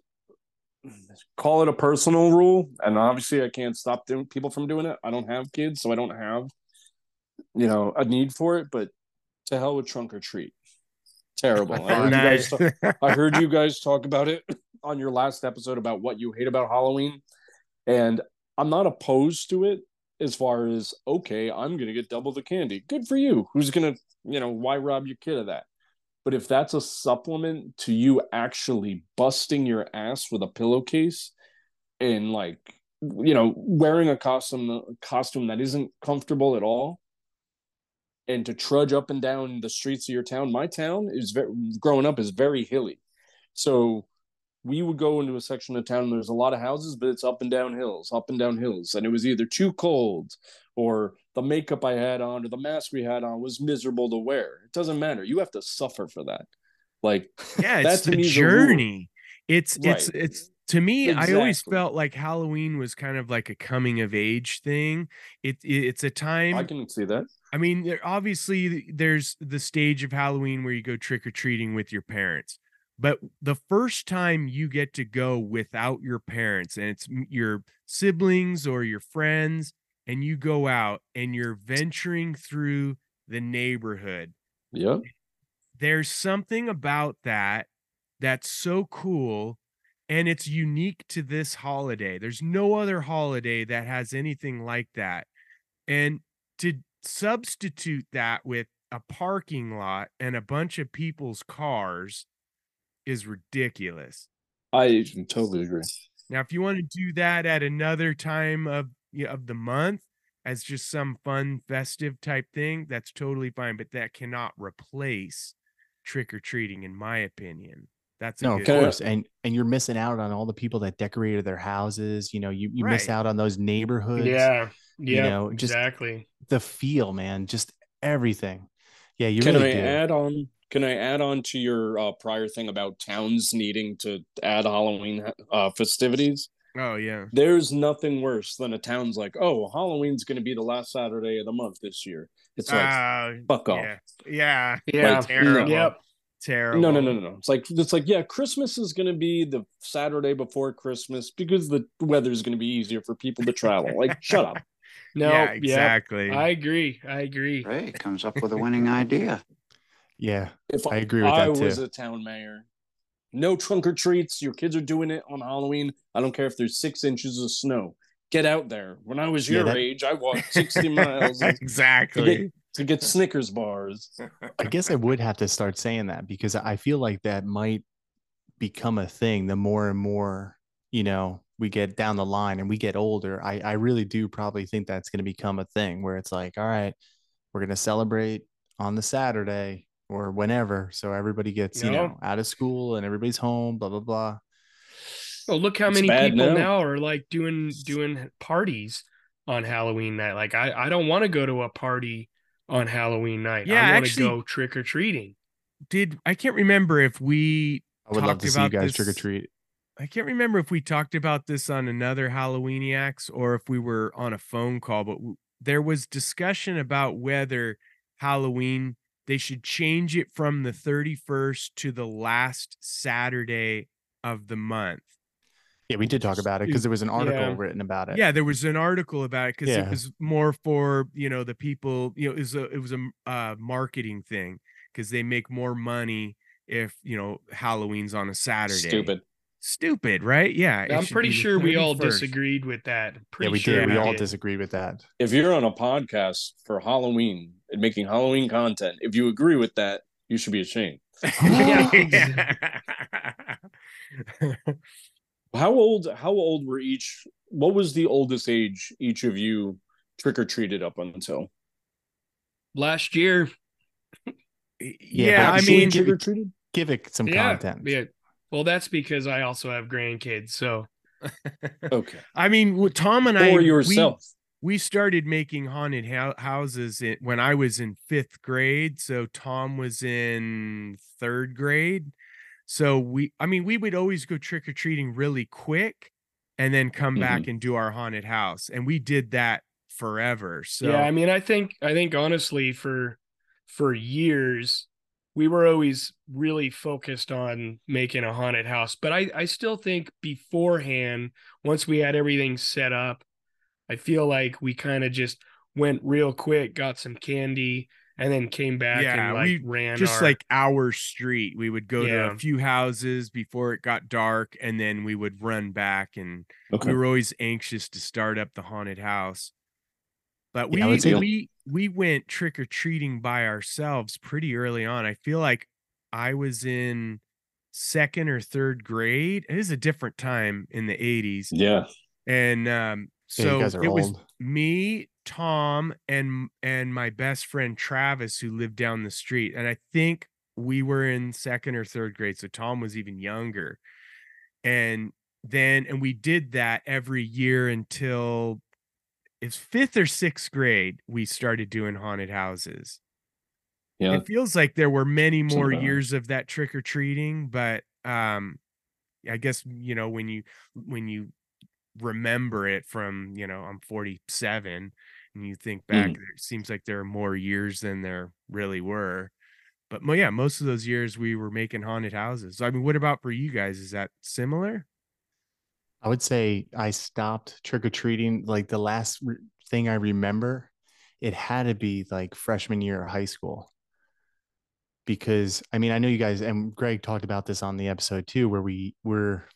call it a personal rule. And obviously, I can't stop doing, people from doing it. I don't have kids, so I don't have, you know, a need for it. But to hell with trunk or treat. Terrible. I heard, you guys [LAUGHS] Nice. ta- I heard you guys talk about it on your last episode about what you hate about Halloween. And I'm not opposed to it as far as, okay, I'm going to get double the candy. Good for you. Who's going to, you know, why rob your kid of that? But if that's a supplement to you actually busting your ass with a pillowcase and like, you know, wearing a costume, a costume that isn't comfortable at all, and to trudge up and down the streets of your town. My town is very growing up is very hilly, so we would go into a section of town. And there's a lot of houses, but it's up and down hills, up and down hills, and it was either too cold or the makeup I had on or the mask we had on was miserable to wear. It doesn't matter. You have to suffer for that. Like [LAUGHS] yeah, it's the a journey. It's it's Right. it's to me. I always felt like Halloween was kind of like a coming of age thing. It, it it's a time. I can see that. I mean, there, obviously, there's the stage of Halloween where you go trick or treating with your parents. But the first time you get to go without your parents and it's your siblings or your friends, and you go out and you're venturing through the neighborhood, Yep. there's something about that that's so cool and it's unique to this holiday. There's no other holiday that has anything like that. And to substitute that with a parking lot and a bunch of people's cars is ridiculous. I totally agree. Now, if you want to do that at another time of y- of the month as just some fun festive type thing, that's totally fine. But that cannot replace trick or treating, in my opinion. That's a No, of good Can course, and and you're missing out on all the people that decorated their houses. You know, you you miss out on those neighborhoods. Yeah. Yeah. know, just- exactly. the feel, man, just everything. Yeah, you can really I do. add on? Can I add on to your uh, prior thing about towns needing to add Halloween uh, festivities? Oh yeah. There's nothing worse than a town's like, oh, Halloween's going to be the last Saturday of the month this year. It's like, Uh, fuck off. yeah. Yeah. Yeah. Like, terrible. Yep. Terrible. No, no, no, no, no. It's like it's like yeah, Christmas is going to be the Saturday before Christmas because the weather's going to be easier for people to travel. Like, [LAUGHS] shut up. No, yeah, yep. exactly. I agree. I agree. Ray comes up with a winning idea. Yeah, If I agree with I that, too. I was a town mayor, no trunk or treats. Your kids are doing it on Halloween. I don't care if there's six inches of snow. Get out there. When I was Yeah, your that- age, I walked [LAUGHS] 60 miles to exactly. get, to get Snickers bars. I guess I would have to start saying that because I feel like that might become a thing the more and more, you know, we get down the line and we get older. I, I really do probably think that's going to become a thing where it's like, all right, we're going to celebrate on the Saturday or whenever. So everybody gets, you Yeah. know, out of school and everybody's home, blah, blah, blah. Oh, look how It's many people now. now are like doing doing parties on Halloween night. Like I, I don't want to go to a party on Halloween night. Yeah, I want to go trick or treating. Did I can't remember if we I would love talked to see you about guys trick or treat. I can't remember if we talked about this on another Halloweeniacs or if we were on a phone call, but w- there was discussion about whether Halloween they should change it from the 31st to the last Saturday of the month. Yeah, we did talk about it because there was an article Yeah. written about it. Yeah, there was an article about it because Yeah. it was more for you know the people. You know, it was a it was a m- uh, marketing thing because they make more money if you know Halloween's on a Saturday. Stupid. Stupid, right? Yeah, I'm pretty sure we all disagreed with that. Pretty Yeah, we sure did. We all did. disagreed with that. If you're on a podcast for Halloween and making Halloween content, if you agree with that, you should be ashamed. Yeah. [LAUGHS] How old? How old were each? What was the oldest age each of you trick or treated up until? Last year, yeah, I mean, give trick or it- treated. Give it some yeah, content. yeah. Well, that's because I also have grandkids. So Okay, I mean, w- Tom and I, or yourself. We, started making haunted houses when I was in fifth grade. So Tom was in third grade. So we, I mean, we would always go trick or treating really quick, and then come back mm-hmm. and do our haunted house, and we did that forever. So yeah, I mean, I think I think honestly for for years we were always really focused on making a haunted house, but I I still think beforehand once we had everything set up, I feel like we kind of just went real quick, got some candy, and then came back Yeah, and like we ran just our- like our street. We would go to a few houses before it got dark, and then we would run back. And Okay, we were always anxious to start up the haunted house. But we Yeah, I would say- we we went trick or treating by ourselves pretty early on. I feel like I was in second or third grade. It is a different time in the 80s. yeah. And um Yeah, you so guys are it was me, Tom, and and my best friend Travis who lived down the street. And I think we were in second or third grade. So Tom was even younger. And then and we did that every year until it's fifth or sixth grade, we started doing haunted houses. Yeah, It feels like there were many more about years of that trick or treating, but um I guess you know when you when you remember it from, you know, I'm 47 and you think back, Mm-hmm. it seems like there are more years than there really were. But yeah, most of those years we were making haunted houses. so, I mean, what about for you guys? Is that similar? I would say I stopped trick or treating. Like the last re- thing I remember, it had to be like freshman year of high school. Because I mean, I know you guys and Greg talked about this on the episode too, where we were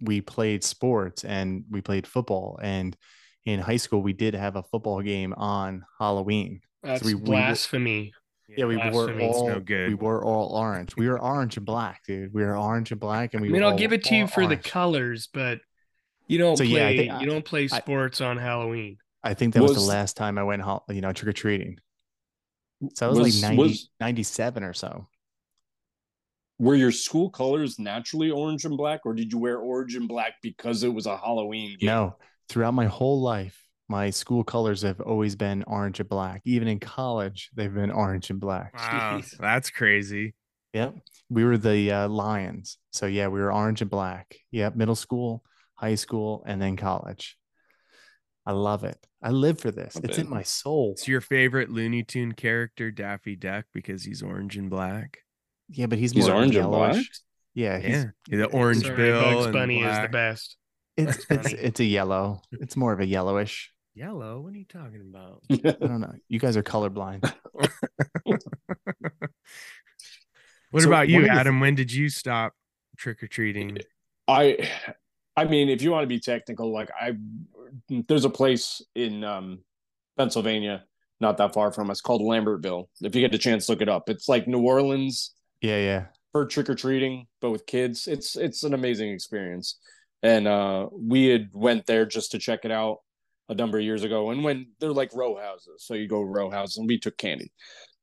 we played sports and we played football. And in high school, we did have a football game on Halloween. that's we- we were- blasphemy. Yeah, we wore Blasphemy. It's all no good. we wore all orange. We were orange and black, dude. We were orange and black, and we. I mean, were I'll all- give it to you all for the colors, but you don't So, yeah, play think I- you don't play I- sports on Halloween. I think that was, the last time I went, you know, trick or treating. So that was, Was- like 90, was- 97 or so. Were your school colors naturally orange and black, or did you wear orange and black because it was a Halloween game? No, throughout my whole life, my school colors have always been orange and black. Even in college, they've been orange and black. Wow, [LAUGHS] Jeez. that's crazy. Yep. We were the uh, Lions. So yeah, we were orange and black. Yep. Middle school, high school, and then college. I love it. I live for this. I It's in my soul. It's your favorite Looney Tune character, Daffy Duck, because he's orange and black. Yeah, but he's He's more orange and black? Yeah, he's, Yeah, the orange Sorry, bill Bugs and Bunny is the best. it's it's it's a yellow. It's more of a yellowish. Yellow. What are you talking about? [LAUGHS] I don't know. You guys are colorblind. [LAUGHS] What So about you, of the- Adam? When did you stop trick or treating? I I mean, if you want to be technical, like I there's a place in um Pennsylvania, not that far from us, called Lambertville. If you get a chance, look it up. It's like New Orleans Yeah, yeah. for trick or treating, but with kids. It's it's an amazing experience. And uh we had went there just to check it out a number of years ago. And when they're like row houses, so you go row houses, and we took candy.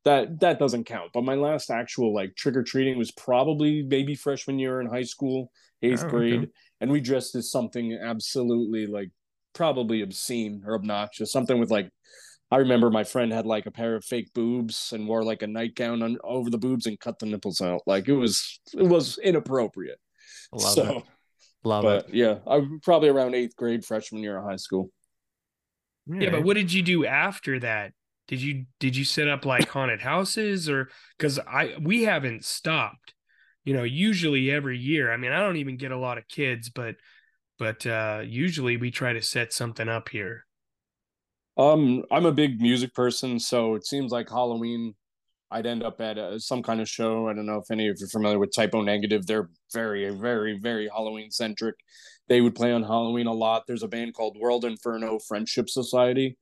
That that doesn't count. But my last actual like trick or treating was probably maybe freshman year in high school, eighth Oh, okay. grade, and we dressed as something absolutely like probably obscene or obnoxious, something with like. I remember my friend had like a pair of fake boobs and wore like a nightgown on, over the boobs and cut the nipples out. Like it was it was inappropriate. Love so, it. Love but it. yeah, I probably around eighth grade, freshman year of high school. Yeah, but what did you do after that? Did you did you set up like haunted houses or because I we haven't stopped. You know, usually every year. I mean, I don't even get a lot of kids, but but uh usually we try to set something up here. Um, I'm a big music person, so it seems like Halloween. I'd end up at uh some kind of show. I don't know if any of you are familiar with Type O Negative. They're very, very, very Halloween centric. They would play on Halloween a lot. There's a band called World Inferno Friendship Society,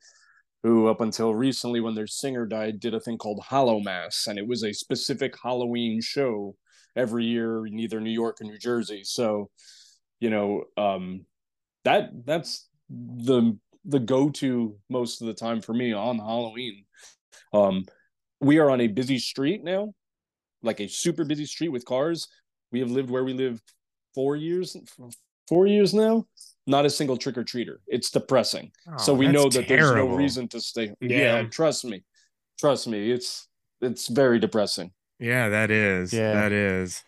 who up until recently, when their singer died, did a thing called Hallowmass, and it was a specific Halloween show every year in either New York or New Jersey. So, you know, um, that that's the the go-to most of the time for me on Halloween. Um, we are on a busy street now, like a super busy street with cars. We have lived where we live four years, four years now. Not a single trick or treater. It's depressing. so Oh, we know that there's no reason to stay. Yeah. yeah, trust me, trust me. It's it's very depressing. Yeah, that is. Yeah. That is.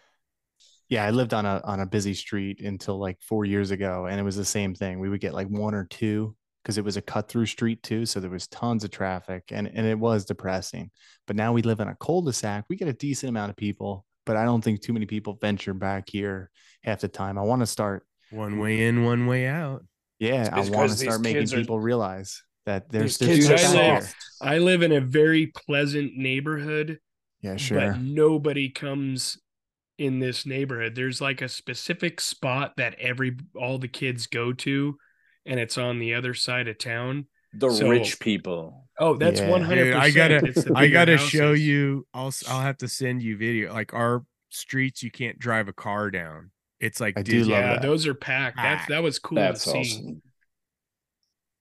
Yeah, I lived on a on a busy street until like four years ago, and it was the same thing. We would get like one or two because it was a cut through street too, so there was tons of traffic, and and it was depressing. But now we live in a cul-de-sac. We get a decent amount of people, but I don't think too many people venture back here half the time. I want to start. One way in, one way out. Yeah, I want to start making kids are- people realize that there's These there's kids stuff are out soft. here. I live in a very pleasant neighborhood, Yeah, sure. but nobody comes in this neighborhood. There's like a specific spot that every all the kids go to, and it's on the other side of town. The So- rich people. Oh, that's one hundred percent. I gotta, I gotta show you. I'll, s- I'll have to send you video. Like our streets, you can't drive a car down. It's like I do love Yeah, that. those are packed. That's that was cool That's to see. awesome.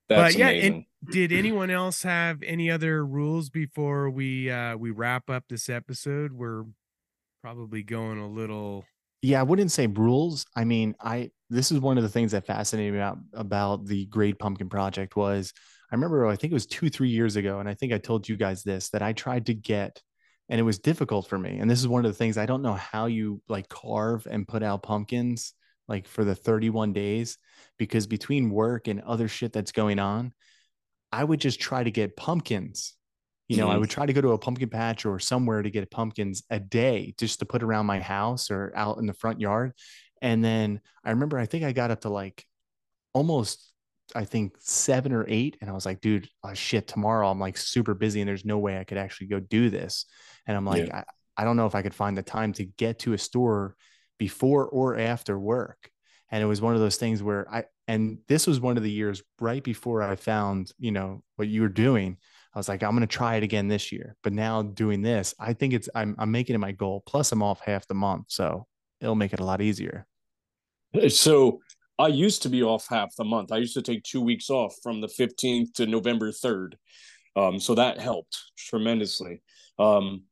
That's but yeah, amazing. and did anyone else have any other rules before we uh we wrap up this episode? We're probably going a little. Yeah, I wouldn't say rules. I mean, I this is one of the things that fascinated me about about the Great Pumpkin Project was I remember I think it was two three years ago, and I think I told you guys this that I tried to get, and it was difficult for me. And this is one of the things I don't know how you like carve and put out pumpkins like for the 31 days because between work and other shit that's going on, I would just try to get pumpkins. You know, I would mm-hmm. try to go to a pumpkin patch or somewhere to get pumpkins a day just to put around my house or out in the front yard. And then I remember, I think I got up to like almost, I think seven or eight. And I was like, dude, oh, shit, tomorrow I'm like super busy and there's no way I could actually go do this. And I'm like, I, I don't know if I could find the time to get to a store before or after work. And it was one of those things where I, and this was one of the years right before I found, you know, what you were doing. I was like, I'm going to try it again this year. But now doing this, I think it's, I'm, I'm making it my goal. Plus, I'm off half the month. So it'll make it a lot easier. So I used to be off half the month. I used to take two weeks off from the 15th to November 3rd. Um, so that helped tremendously. Um,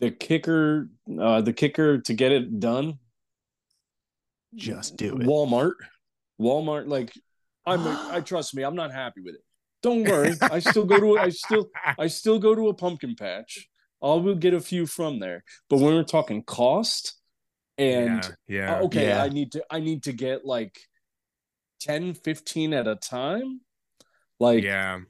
the kicker, uh, the kicker to get it done, Just do it. Walmart, Walmart. Like I'm, I trust me, I'm not happy with it. Don't worry. I still go to I still [LAUGHS] I still go to a pumpkin patch. I will get a few from there. But when we're talking cost and yeah, yeah. uh, okay, Yeah. I need to I need to get like 10, 15 at a time. Like yeah.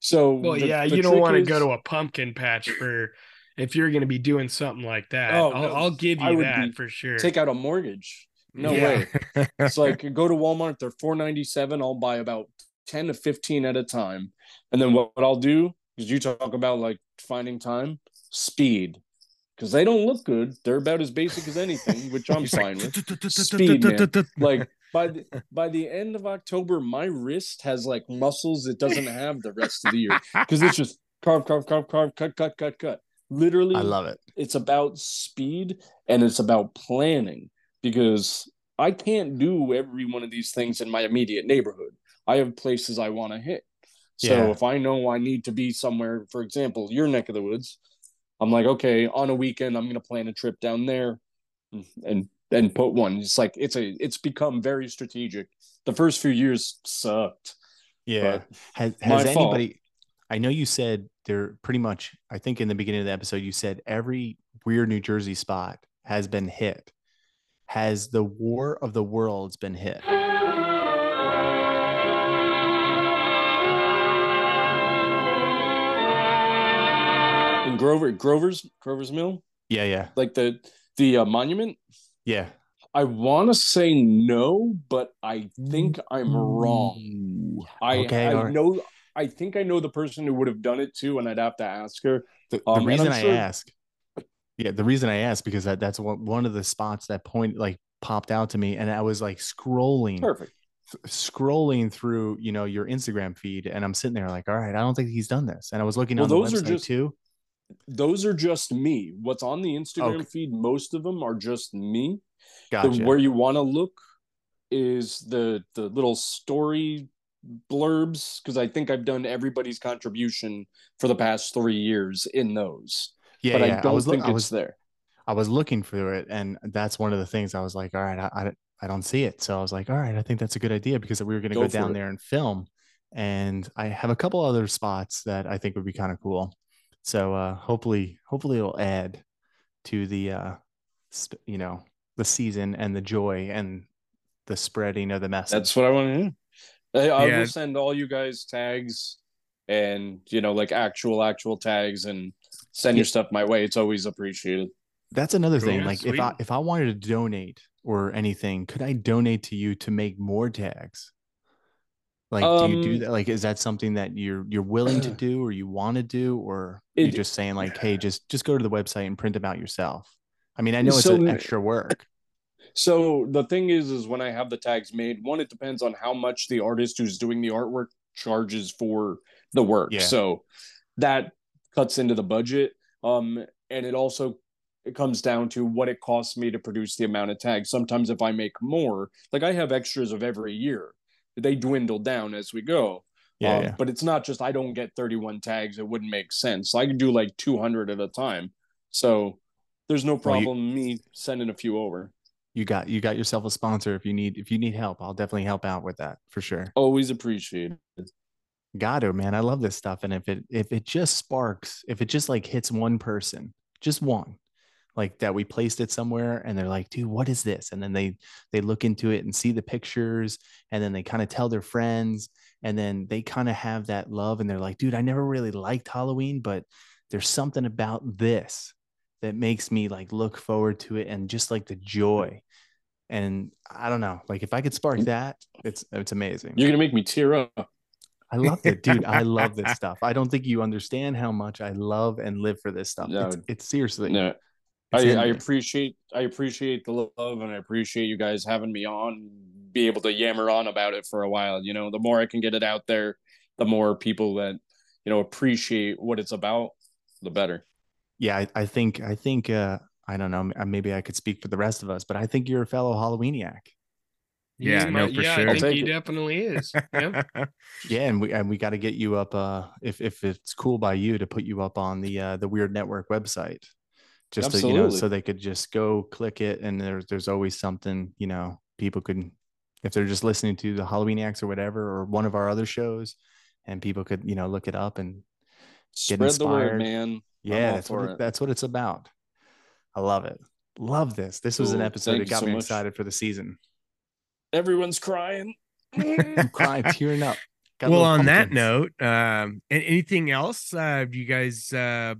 so Well, the- yeah, the you don't want to is- go to a pumpkin patch for if you're going to be doing something like that. Oh, I'll, no, I'll give you would that be- for sure. take out a mortgage. No Yeah. way. [LAUGHS] It's like go to Walmart, they're four ninety seven. I'll buy about ten to fifteen at a time, and then what, what I'll do is you talk about like finding time, speed, because they don't look good. They're about as basic as anything, which I'm fine with. Speed, man. Like by the [LAUGHS] by the end of October, my wrist has like muscles it doesn't have the rest of the year because it's just carve, carve, carve, carve, cut, cut, cut, cut. Literally, I love it. it's about speed and it's about planning because I can't do every one of these things in my immediate neighborhood. I have places I want to hit. So Yeah. if I know I need to be somewhere, for example, your neck of the woods, I'm like, okay, on a weekend, I'm going to plan a trip down there and and put one. It's like it's a it's become very strategic. The first few years sucked. Yeah. Has has fault. anybody I know you said there pretty much I think in the beginning of the episode you said every weird New Jersey spot has been hit. Has the War of the Worlds been hit? Grover Grover's Grover's Mill, Yeah, yeah. like the the uh, monument, Yeah. I want to say no, but I think I'm wrong. I, Okay, I right. know. I think I know the person who would have done it too, and I'd have to ask her. The, the Um, and reason I sure- ask, yeah, the reason I ask because that, that's one, one of the spots that point like popped out to me, and I was like scrolling, Perfect. scrolling through, you know, your Instagram feed, and I'm sitting there like, all right, I don't think he's done this, and I was looking Well, on the those are website just- too. Those are just me. What's on the Instagram Okay. feed? Most of them are just me. Gotcha. The, where you want to look is the the little story blurbs because I think I've done everybody's contribution for the past three years in those. yeah, but yeah. I don't was, loo- think I it's was, there. I was looking for it, and that's one of the things I was like, all right, I, I, I don't see it. So I was like, all right, I think that's a good idea because we were going to Go go, down it. there and film. And I have a couple other spots that I think would be kind of cool. So uh, hopefully, hopefully it'll add to the, uh, sp- you know, the season and the joy and the spreading of the message. That's what I want to do. I, I Yeah. will send all you guys tags and you know like actual actual tags and send your stuff my way. It's always appreciated. That's another Cool. thing. Yeah, like if I if I wanted to donate or anything, could I donate to you to make more tags? Like, do you do Um, that? Like, is that something that you're you're willing to [CLEARS THROAT] do, or you want to do, or It- you're just saying like, hey, [SIGHS] just just go to the website and print them out yourself? I mean, I know it's So- an extra work. [CLEARS THROAT] So the thing is, is when I have the tags made, one, it depends on how much the artist who's doing the artwork charges for the work. Yeah. So that cuts into the budget. Um, and it also it comes down to what it costs me to produce the amount of tags. Sometimes if I make more, like I have extras of every year, they dwindle down as we go. Yeah, Um, yeah. But it's not just I don't get 31 tags. It wouldn't make sense. I can do like 200 at a time. So there's no Well, you- problem me sending a few over. You got you got yourself a sponsor. If you need if you need help, I'll definitely help out with that for sure. Always appreciate it. Got to man. I love this stuff. And if it if it just sparks, if it just like hits one person, just one, like that we placed it somewhere and they're like, dude, what is this? And then they they look into it and see the pictures and then they kind of tell their friends and then they kind of have that love and they're like, dude, I never really liked Halloween, but there's something about this that makes me like look forward to it and just like the joy. And I don't know, like if I could spark mm. that, it's it's amazing. You're gonna make me tear up. [LAUGHS] I love it, dude. I love this stuff. I don't think you understand how much I love and live for this stuff. No. It's, it's seriously. No, I, I appreciate I appreciate the love and I appreciate you guys having me on, be able to yammer on about it for a while. You know, the more I can get it out there, the more people that you know appreciate what it's about, the better. yeah, I, I think I think uh I don't know. Maybe I could speak for the rest of us, but I think you're a fellow Halloweeniac. Yeah, He no, might- for yeah, sure. I think he it. definitely is. Yeah. [LAUGHS] Yeah, and we and we got to get you up. Uh, if if it's cool by you to put you up on the uh the Weird Network website, just to, you know, so they could just go click it, and there's there's always something you know people could, if they're just listening to the Halloween Halloweeniacs or whatever, or one of our other shows, and people could you know look it up and Spread the inspired. word, man. Yeah that's what it, it. that's what it's about i love it love this this was an episode Thank that got so me much. excited for the season Everyone's crying. [LAUGHS] i'm crying [LAUGHS] tearing up Got well, little on that note, um, and anything else? Uh, do you guys uh,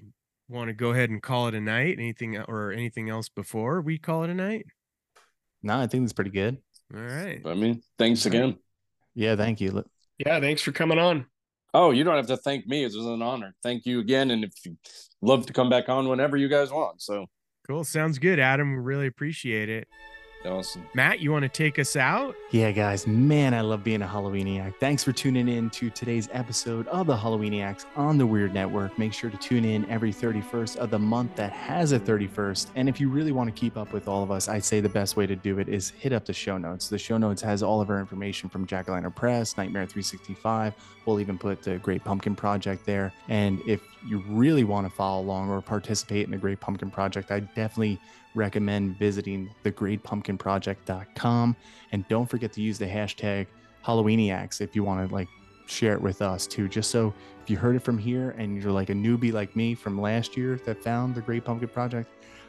want to go ahead and call it a night? Anything or anything else before we call it a night? no i think it's pretty good All right. I mean, thanks again. yeah thank you Yeah, thanks for coming on. Oh, you don't have to thank me. It was an honor. Thank you again. And if you love to come back on whenever you guys want. So Cool. Sounds good, Adam. We really appreciate it. Awesome. Matt, you want to take us out? Yeah, guys, man, I love being a Halloweeniac. Thanks for tuning in to today's episode of the Halloweeniacs on the Weird Network. Make sure to tune in every 31st of the month that has a 31st. And if you really want to keep up with all of us, I'd say the best way to do it is hit up the show notes. The show notes has all of our information from Jack O' Lantern Press, Nightmare 365. We'll even put the Great Pumpkin Project there. And if you really want to follow along or participate in the Great Pumpkin Project, I definitely recommend visiting thegreatpumpkinproject.com and don't forget to use the hashtag halloweeniacs if you want to like share it with us too just so if you heard it from here and you're like a newbie like me from last year that found the great pumpkin project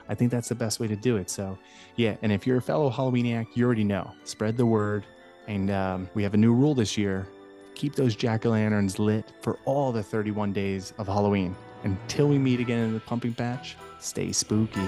i think that's the best way to do it. So yeah and if you're a fellow halloweeniac you already know. Spread the word. And um, we have a new rule this year. Keep those jack-o'-lanterns lit for all the 31 days of halloween. Until we meet again in the pumpkin patch stay spooky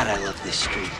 God, I love this street.